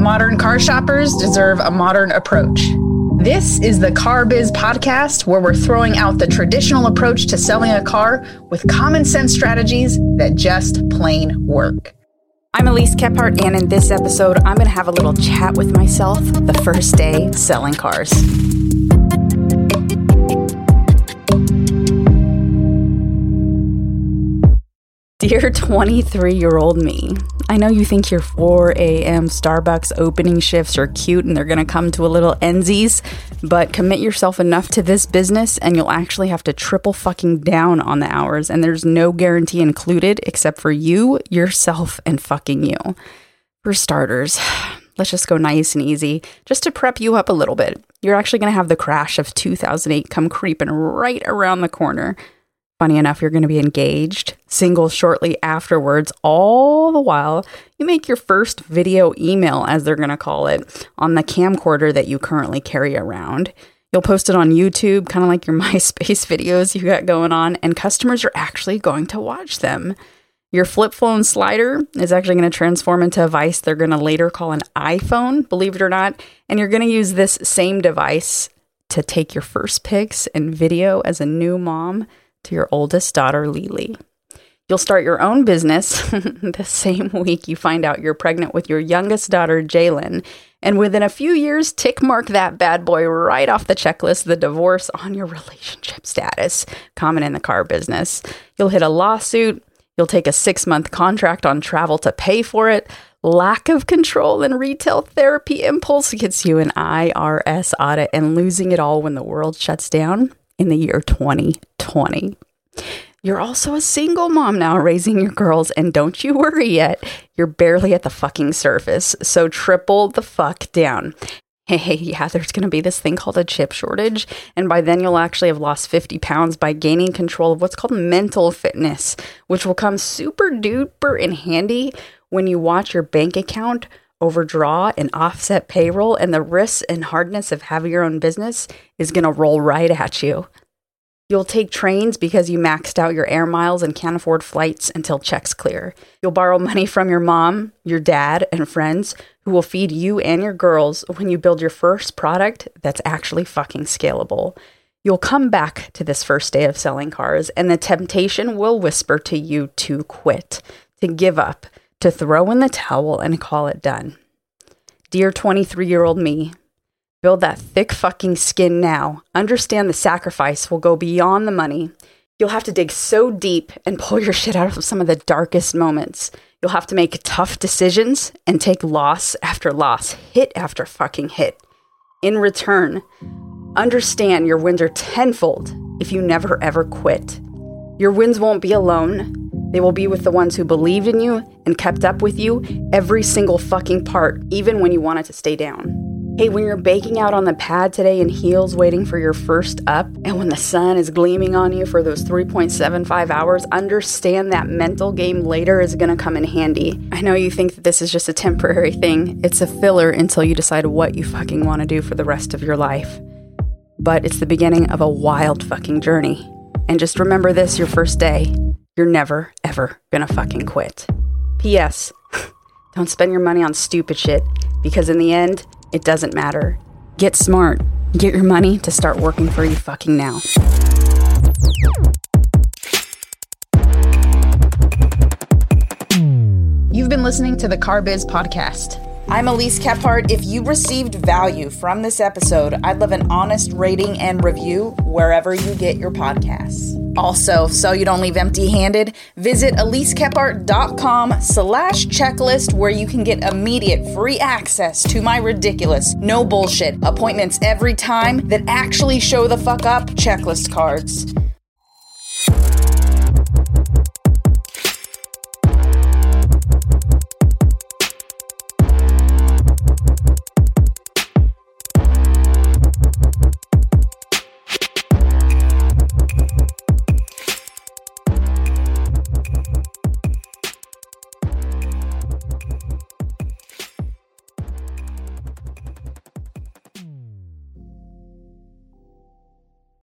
Modern car shoppers deserve a modern approach. This is the Car Biz podcast where we're throwing out the traditional approach to selling a car with common sense strategies that just plain work. I'm Elise Kephart, and in this episode, I'm going to have a little chat with myself the first day selling cars. Dear 23 year old me, I know you think your 4 a.m. Starbucks opening shifts are cute and they're going to come to a little ensies, but commit yourself enough to this business and you'll actually have to triple fucking down on the hours, and there's no guarantee included except for you, yourself, and fucking you. For starters, let's just go nice and easy, just to prep you up a little bit. You're actually going to have the crash of 2008 come creeping right around the corner. Funny enough, you're going to be engaged, single shortly afterwards. All the while, you make your first video email, as they're going to call it, on the camcorder that you currently carry around. You'll post it on YouTube, kind of like your MySpace videos you got going on, and customers are actually going to watch them. Your flip phone slider is actually going to transform into a device they're going to later call an iPhone, believe it or not. And you're going to use this same device to take your first pics and video as a new mom to your oldest daughter, Lily. You'll start your own business the same week you find out you're pregnant with your youngest daughter, Jalen. And within a few years, tick mark that bad boy right off the checklist, the divorce on your relationship status, common in the car business. You'll hit a lawsuit. You'll take a six month contract on travel to pay for it. Lack of control and retail therapy impulse gets you an IRS audit and losing it all when the world shuts down in the year 2020. You're also a single mom now raising your girls, and don't you worry yet, you're barely at the fucking surface. So triple the fuck down. Hey, yeah, there's going to be this thing called a chip shortage. And by then, you'll actually have lost 50 pounds by gaining control of what's called mental fitness, which will come super duper in handy when you watch your bank account overdraw and offset payroll, and the risks and hardness of having your own business is going to roll right at you. You'll take trains because you maxed out your air miles and can't afford flights until checks clear. You'll borrow money from your mom, your dad, and friends who will feed you and your girls when you build your first product that's actually fucking scalable. You'll come back to this first day of selling cars, and the temptation will whisper to you to quit, to give up, to throw in the towel and call it done. Dear 23 year old me, build that thick fucking skin now. Understand the sacrifice will go beyond the money. You'll have to dig so deep and pull your shit out of some of the darkest moments. You'll have to make tough decisions and take loss after loss, hit after fucking hit. In return, understand your wins are tenfold if you never ever quit. Your wins won't be alone. They will be with the ones who believed in you and kept up with you every single fucking part, even when you wanted to stay down. Hey, when you're baking out on the pad today in heels waiting for your first up, and when the sun is gleaming on you for those 3.75 hours, understand that mental game later is gonna come in handy. I know you think that this is just a temporary thing, it's a filler until you decide what you fucking wanna do for the rest of your life. But it's the beginning of a wild fucking journey. And just remember this your first day you're never, ever gonna fucking quit. P.S. Don't spend your money on stupid shit because in the end, it doesn't matter. Get smart. Get your money to start working for you fucking now. You've been listening to the Car Biz Podcast. I'm Elise Kephart. If you received value from this episode, I'd love an honest rating and review wherever you get your podcasts. Also, so you don't leave empty handed, visit elisekephart.com slash checklist where you can get immediate free access to my ridiculous, no bullshit appointments every time that actually show the fuck up checklist cards.